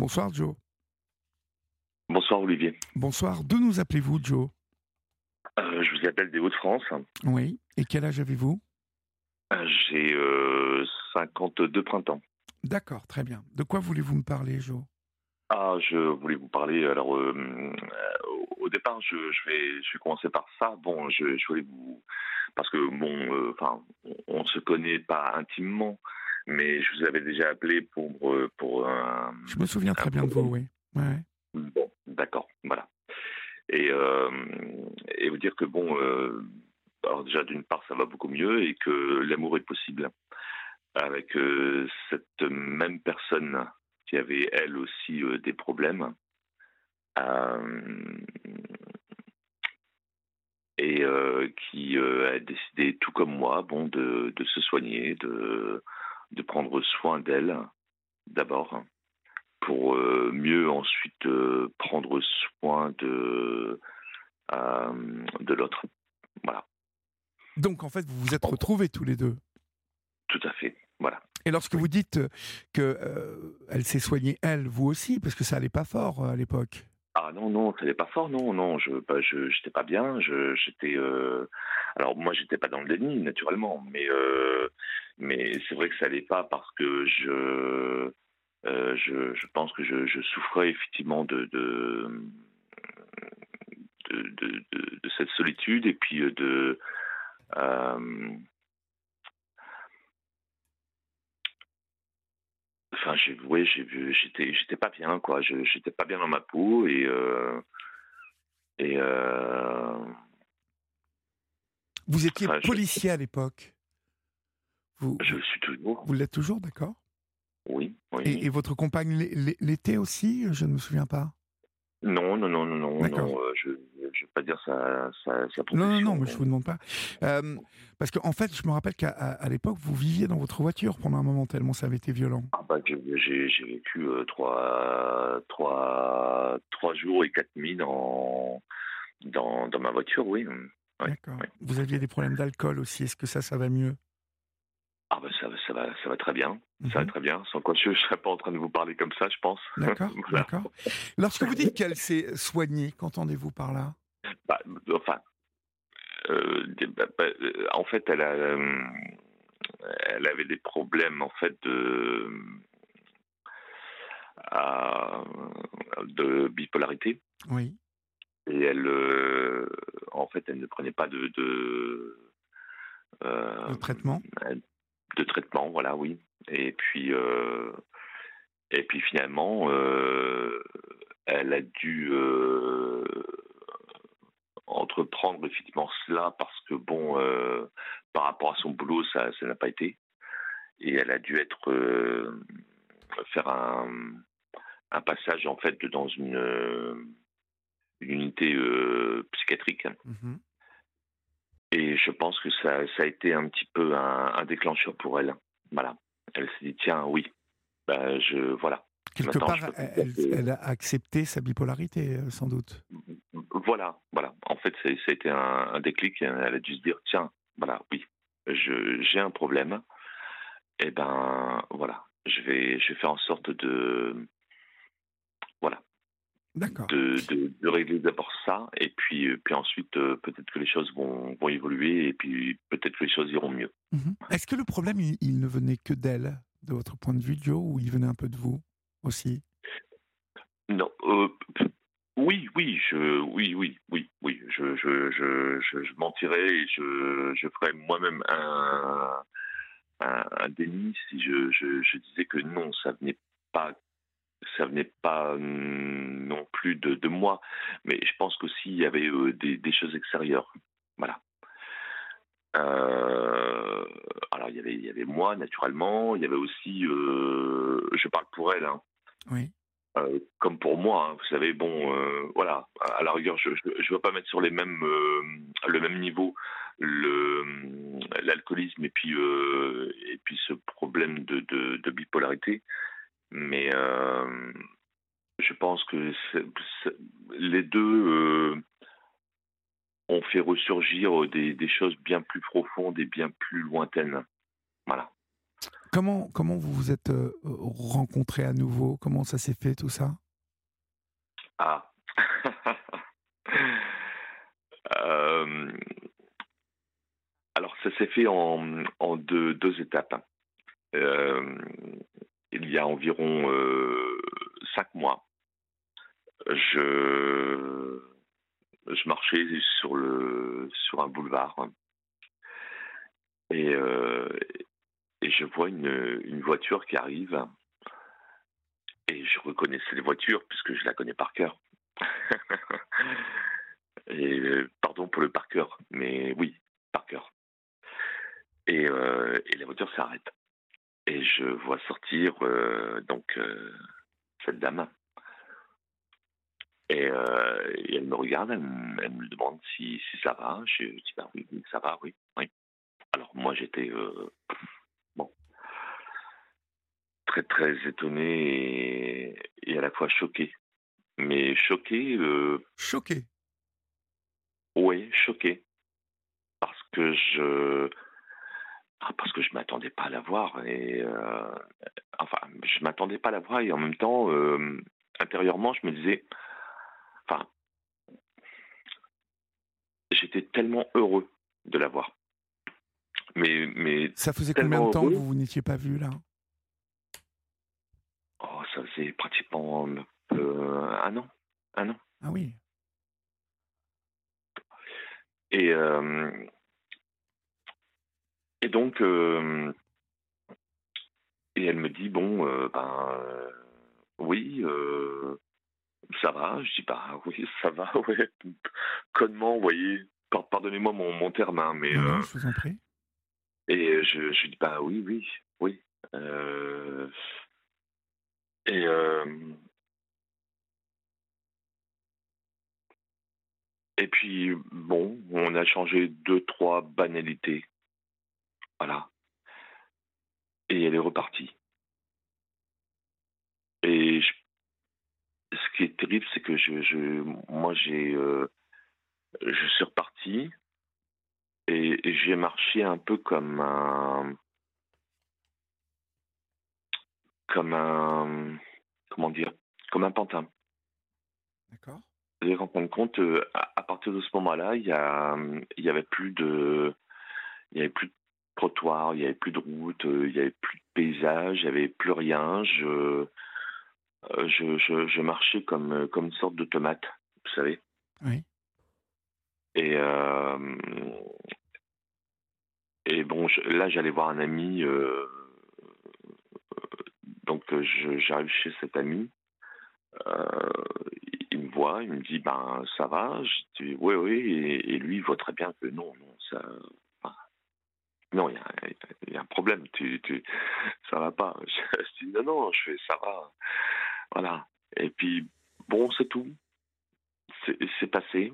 Bonsoir Joe. Bonsoir Olivier. Bonsoir. D'où nous appelez-vous Joe? Euh, je vous appelle des Hauts-de-France. Oui. Et quel âge avez-vous? Euh, J'ai euh, 52 printemps. D'accord, très bien. De quoi voulez-vous me parler, Joe? Ah, je voulais vous parler. Alors, euh, au départ, je, je vais, je vais commencer par ça. Bon, je, je voulais vous, parce que bon, euh, enfin, on, on se connaît pas intimement, mais je vous avais déjà appelé pour euh, pour un. Je me souviens très bien de vous, oui. Ouais. Bon, d'accord, voilà. Et, euh, et vous dire que bon, euh, alors déjà d'une part ça va beaucoup mieux et que l'amour est possible avec euh, cette même personne qui avait elle aussi des problèmes et qui a décidé tout comme moi, bon, de, de se soigner, de de prendre soin d'elle d'abord pour euh, mieux ensuite euh, prendre soin de euh, de l'autre. Voilà, Donc, en fait, vous vous êtes retrouvés tous les deux. tout à fait. Voilà. Et lorsque vous dites que euh, elle s'est soignée, elle, vous aussi, parce que ça allait pas fort à l'époque. Ah non non, ça n'est pas fort, non non, je bah, je j'étais pas bien, je j'étais euh, alors moi j'étais pas dans le déni naturellement, mais euh, mais c'est vrai que ça allait pas parce que je euh, je, je pense que je, je souffrais effectivement de de, de, de, de- de cette solitude et puis euh, de euh, enfin j'ai ouais, j'ai vu j'étais j'étais pas bien quoi je j'étais pas bien dans ma peau et euh, et Vous étiez Enfin, je- policier à l'époque. Vous, je le suis toujours vous l'êtes toujours, d'accord? Oui oui et, et votre compagne l'é- l'é- l'était aussi Je ne me souviens pas? non non non non non euh, je je vais pas dire ça ça sa Non, non, non, mais je vous demande pas. Euh, parce qu'en fait, je me rappelle qu'à l'époque, vous viviez dans votre voiture pendant un moment tellement ça avait été violent. Ah bah, j'ai- vécu euh, trois, trois, trois jours et quatre nuits dans, dans, dans ma voiture, oui. Ouais, D'accord. ouais. Vous aviez des problèmes d'alcool aussi. Est-ce que ça, ça va mieux? Ah bah ça, va- ça, va, ça va très bien, ça va Mhm. très bien. Sans quoi je ne serais pas en train de vous parler comme ça, je pense. D'accord, Voilà. d'accord. Lorsque vous dites qu'elle s'est soignée, qu'entendez-vous par là? Bah, enfin, euh, bah, bah, euh, en fait, elle, a, euh, elle avait des problèmes en fait de, bipolarité. Oui. et elle en fait elle ne prenait pas de de, euh, Le traitement de traitement voilà oui et puis euh, et puis finalement euh, elle a dû euh, entreprendre effectivement cela parce que bon par rapport à son boulot ça n'a pas été et elle a dû être faire un passage en fait dans une unité psychiatrique. Mhm. Et je pense que ça, ça a été un petit peu un, un déclencheur pour elle. Voilà. Elle s'est dit, tiens, oui, ben, je, voilà. Quelque Maintenant, part, peux elle, elle a accepté sa bipolarité, euh, sans doute. Voilà, voilà. En fait, ça a été un, un déclic. Elle a dû se dire, tiens, voilà, oui, je, j'ai un problème. Et ben, voilà, je vais, je vais faire en sorte de, voilà. De, de, de régler d'abord ça, et puis, euh, puis ensuite, euh, peut-être que les choses vont, vont évoluer, et puis peut-être que les choses iront mieux. Mhm. Est-ce que le problème, il, il ne venait que d'elle, de votre point de vue, Joe, ou il venait un peu de vous aussi? Non, euh, oui, oui, je, oui, oui, oui, oui, je, je, je, je, je mentirais et je, je ferais moi-même un, un, un déni si je, je, je disais que non, ça venait pas, ça venait pas hum, non plus de, de moi, mais je pense qu'aussi il y avait euh, des, des choses extérieures, voilà. Euh, alors il y avait, il y avait moi naturellement, il y avait aussi, euh, je parle pour elle, hein, Oui. euh, comme pour moi, hein, vous savez, bon, euh, voilà, à la rigueur, je ne veux pas mettre sur les mêmes, euh, le même niveau le l'alcoolisme et puis euh, et puis ce problème de, de, de bipolarité, mais euh, je pense que les deux euh, ont fait ressurgir des, des choses bien plus profondes et bien plus lointaines. Voilà. Comment, comment vous vous êtes euh, rencontrés à nouveau? Comment ça s'est fait tout ça? Ah. Euh, alors, ça s'est fait en, en deux, deux, étapes. Euh, il y a environ cinq mois, je, marchais sur, le, sur un boulevard et, et je vois une, voiture qui arrive. Et je reconnaissais les voitures puisque je la connais par cœur. et pardon pour le par cœur, mais oui, par cœur. Et, euh, et la voiture s'arrête. Et je vois sortir euh, donc euh, cette dame. Et, euh, et, elle me regarde, elle, me, elle me demande si, si, ça va. Je dis bah oui, ça va, oui, oui. Alors moi j'étais euh, très très étonné et, et, à la fois choqué. Mais choqué. Choqué. Oui, choqué. Parce que je. Ah, parce que je m'attendais pas à la voir et euh... enfin je m'attendais pas à la voir et en même temps euh, intérieurement je me disais enfin j'étais tellement heureux de la voir mais mais ça faisait combien de temps heureux. que vous vous n'étiez pas vu là? Oh, ça faisait pratiquement euh, un an. Un an. Ah oui. Et, euh, et donc, euh, et elle me dit bon, ben oui, ça va. Je dis bah oui, ça va, ouais. Connement, vous voyez. Pardonnez-moi mon, mon terme, hein, mais. Non, je vous en prie. Et je, je dis bah oui, oui, oui. Et euh, et puis bon, on a changé deux trois banalités, voilà. Et elle est repartie. Et je, ce qui est terrible, c'est que je, je moi j'ai euh, je suis reparti et, et j'ai marché un peu comme un comme un comment dire comme un pantin. D'accord. Et en fin de compte, à, à partir de ce moment-là, il y a il y avait plus de il y avait plus de il y avait plus de route, il y avait plus de paysage, il y avait plus rien. Je je, je, je marchais comme comme une sorte de tomate, vous savez. Oui. Et euh, et bon, je, là j'allais voir un ami. Euh, donc j'arrive chez cet ami, euh, il me voit, il me dit ben ça va, je dis oui oui, et, et, lui il voit très bien que non non ça, non il y a, un problème, tu, ça va pas. Je, dis non non, je fais ça va, voilà. Et puis bon c'est tout, c'est passé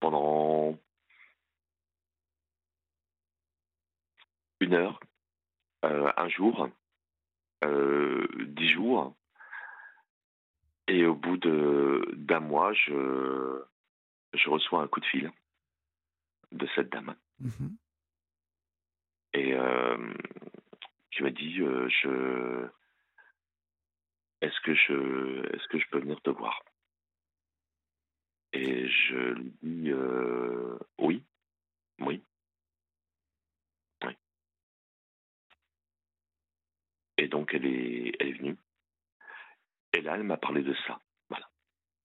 pendant une heure, euh, un jour euh, dix jours. Et au bout d'un mois, je, reçois un coup de fil de cette dame. Mmh. Et euh, qui m'a dit euh, je est-ce que je est-ce que je peux venir te voir? Et je lui dis euh, oui, oui. Et donc, elle est, elle est venue. Et là, elle m'a parlé de ça. Voilà.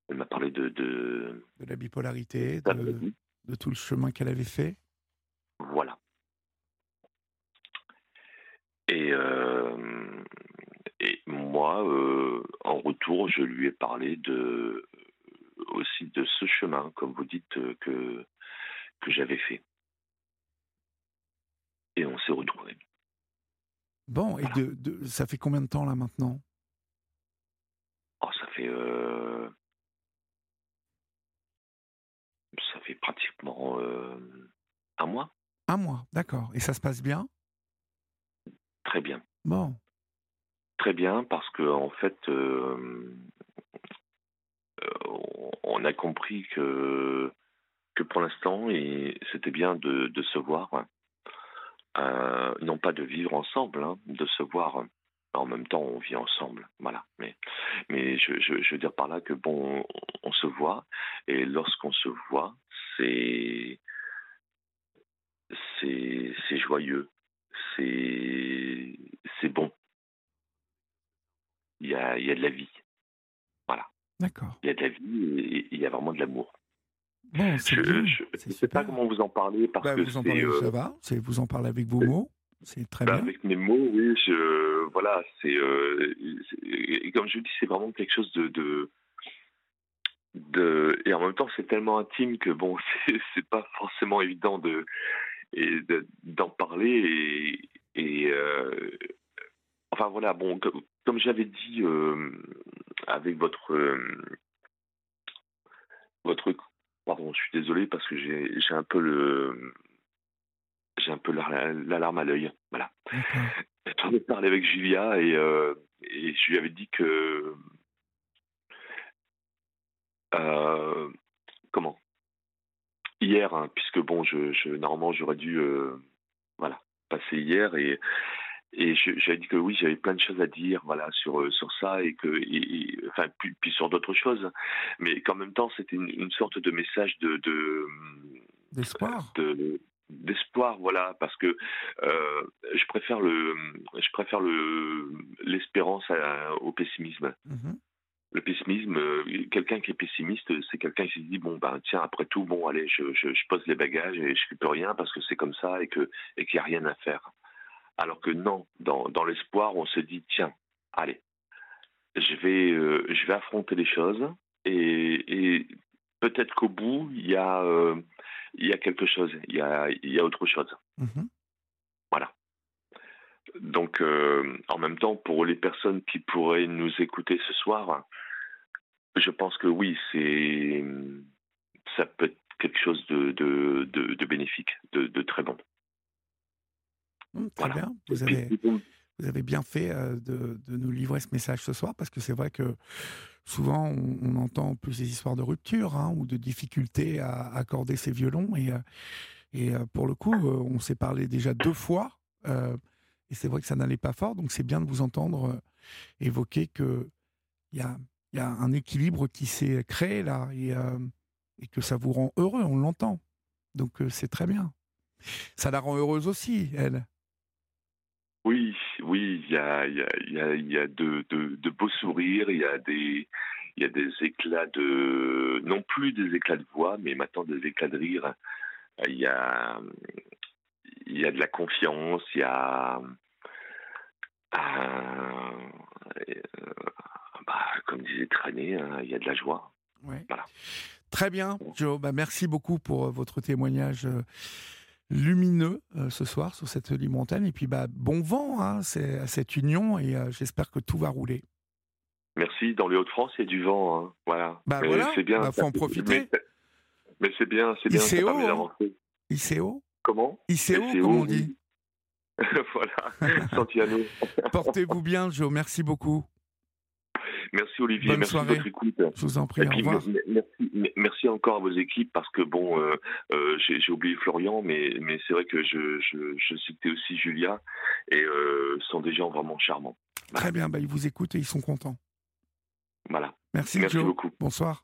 Elle m'a parlé de, de. De la bipolarité, de, de tout le chemin qu'elle avait fait. Voilà. Et, euh, et moi, euh, en retour, je lui ai parlé de aussi de ce chemin, comme vous dites, que, que j'avais fait. Et on s'est retrouvés. Bon, et de, de, ça fait combien de temps là maintenant? Oh, ça fait. Euh... Ça fait pratiquement euh... un mois. Un mois, d'accord. Et ça se passe bien? Très bien. Bon. Très bien, parce que en fait, euh... on a compris que, pour l'instant, c'était bien de, se voir non pas de vivre ensemble, hein, de se voir en même temps, on vit ensemble, voilà. Mais, mais je, je, veux dire par là que bon, on, se voit, et lorsqu'on se voit, c'est, c'est, c'est joyeux, c'est, c'est bon. Il y a, il y a de la vie, voilà. D'accord. Il y a de la vie et il y a vraiment de l'amour. Bon, je ne sais pas comment vous en parlez parce bah, que vous en parlez, euh, ça va. Vous en parlez avec vos mots. C'est très bah, bien. Avec mes mots, oui. Je, voilà, c'est euh, comme je dis, c'est vraiment quelque chose de, de, de, et en même temps, c'est tellement intime que bon, c'est pas forcément évident de d'en parler et, et euh, enfin voilà, bon, comme, comme j'avais dit euh, avec votre votre pardon, je suis désolé parce que j'ai un peu le j'ai un peu l'alarme à l'œil. Voilà. J'en ai parlé avec Julia et, euh, et, je lui avais dit que. Euh, comment? Hier, hein, puisque bon, je, je normalement j'aurais dû euh, voilà, passer hier et, et j'avais dit que oui, j'avais plein de choses à dire voilà, sur, sur ça et que. enfin, puis, puis sur d'autres choses. Mais qu'en même temps, c'était une, une, sorte de message de. D'espoir. De, d'espoir, voilà, parce que euh, je préfère le, je préfère le l'espérance au pessimisme. Mhm. Le pessimisme, euh, quelqu'un qui est pessimiste, c'est quelqu'un qui se dit bon ben tiens après tout bon allez je, je, pose les bagages et je fais plus rien parce que c'est comme ça et que et qu'il n'y a rien à faire. Alors que non, dans, dans l'espoir on se dit tiens allez je vais euh, je vais affronter les choses et, et peut-être qu'au bout il y a il y a quelque chose, il y a, il y a autre chose. Mhm. Voilà. Donc, euh, en même temps, pour les personnes qui pourraient nous écouter ce soir, je pense que oui, c'est, ça peut être quelque chose de, de, de, bénéfique, de, de, très bon. Mmh, très bien. Vous avez, vous avez bien fait euh, de, de, nous livrer ce message ce soir parce que c'est vrai que souvent on, entend plus des histoires de rupture hein, ou de difficultés à accorder ses violons et, euh, et euh, pour le coup on s'est parlé déjà deux fois et c'est vrai que ça n'allait pas fort. Donc c'est bien de vous entendre évoquer que il y a, y a, un équilibre qui s'est créé là et, et, que ça vous rend heureux. On l'entend. Donc c'est très bien. Ça la rend heureuse aussi elle oui, oui, il y a, y a, y a de, de, de, beaux sourires, il y a des, il y a des éclats de, non plus des éclats de voix, mais maintenant des éclats de rire. Il y a, il y a de la confiance, il y a, euh, bah, comme disait Trané, hein, il y a de la joie. Voilà. Très bien, Joe. Bah, merci beaucoup pour votre témoignage euh, lumineux euh, ce soir sur cette montagne. Et puis, bah, bon vent hein, à cette union et euh, j'espère que tout va rouler. Merci. Dans les Hauts-de-France, il y a du vent. Hein. Voilà. Bah voilà. C'est bien. Bah, faut en profiter. Mais, c'est bien. C'est bien. ICO. Hein. ICO. Comment? ICO, comme on dit. voilà. Santiano. Portez-vous bien, Joe. Merci beaucoup. Merci Olivier, merci de votre écoute. Je vous en prie, au revoir. Merci, encore à vos équipes parce que bon, euh, euh, j'ai oublié Florian, mais, mais c'est vrai que je, je, citais aussi Julia et euh, ce sont des gens vraiment charmants. Très bien, bah, ils vous écoutent et ils sont contents. Voilà. Merci, merci beaucoup. Bonsoir.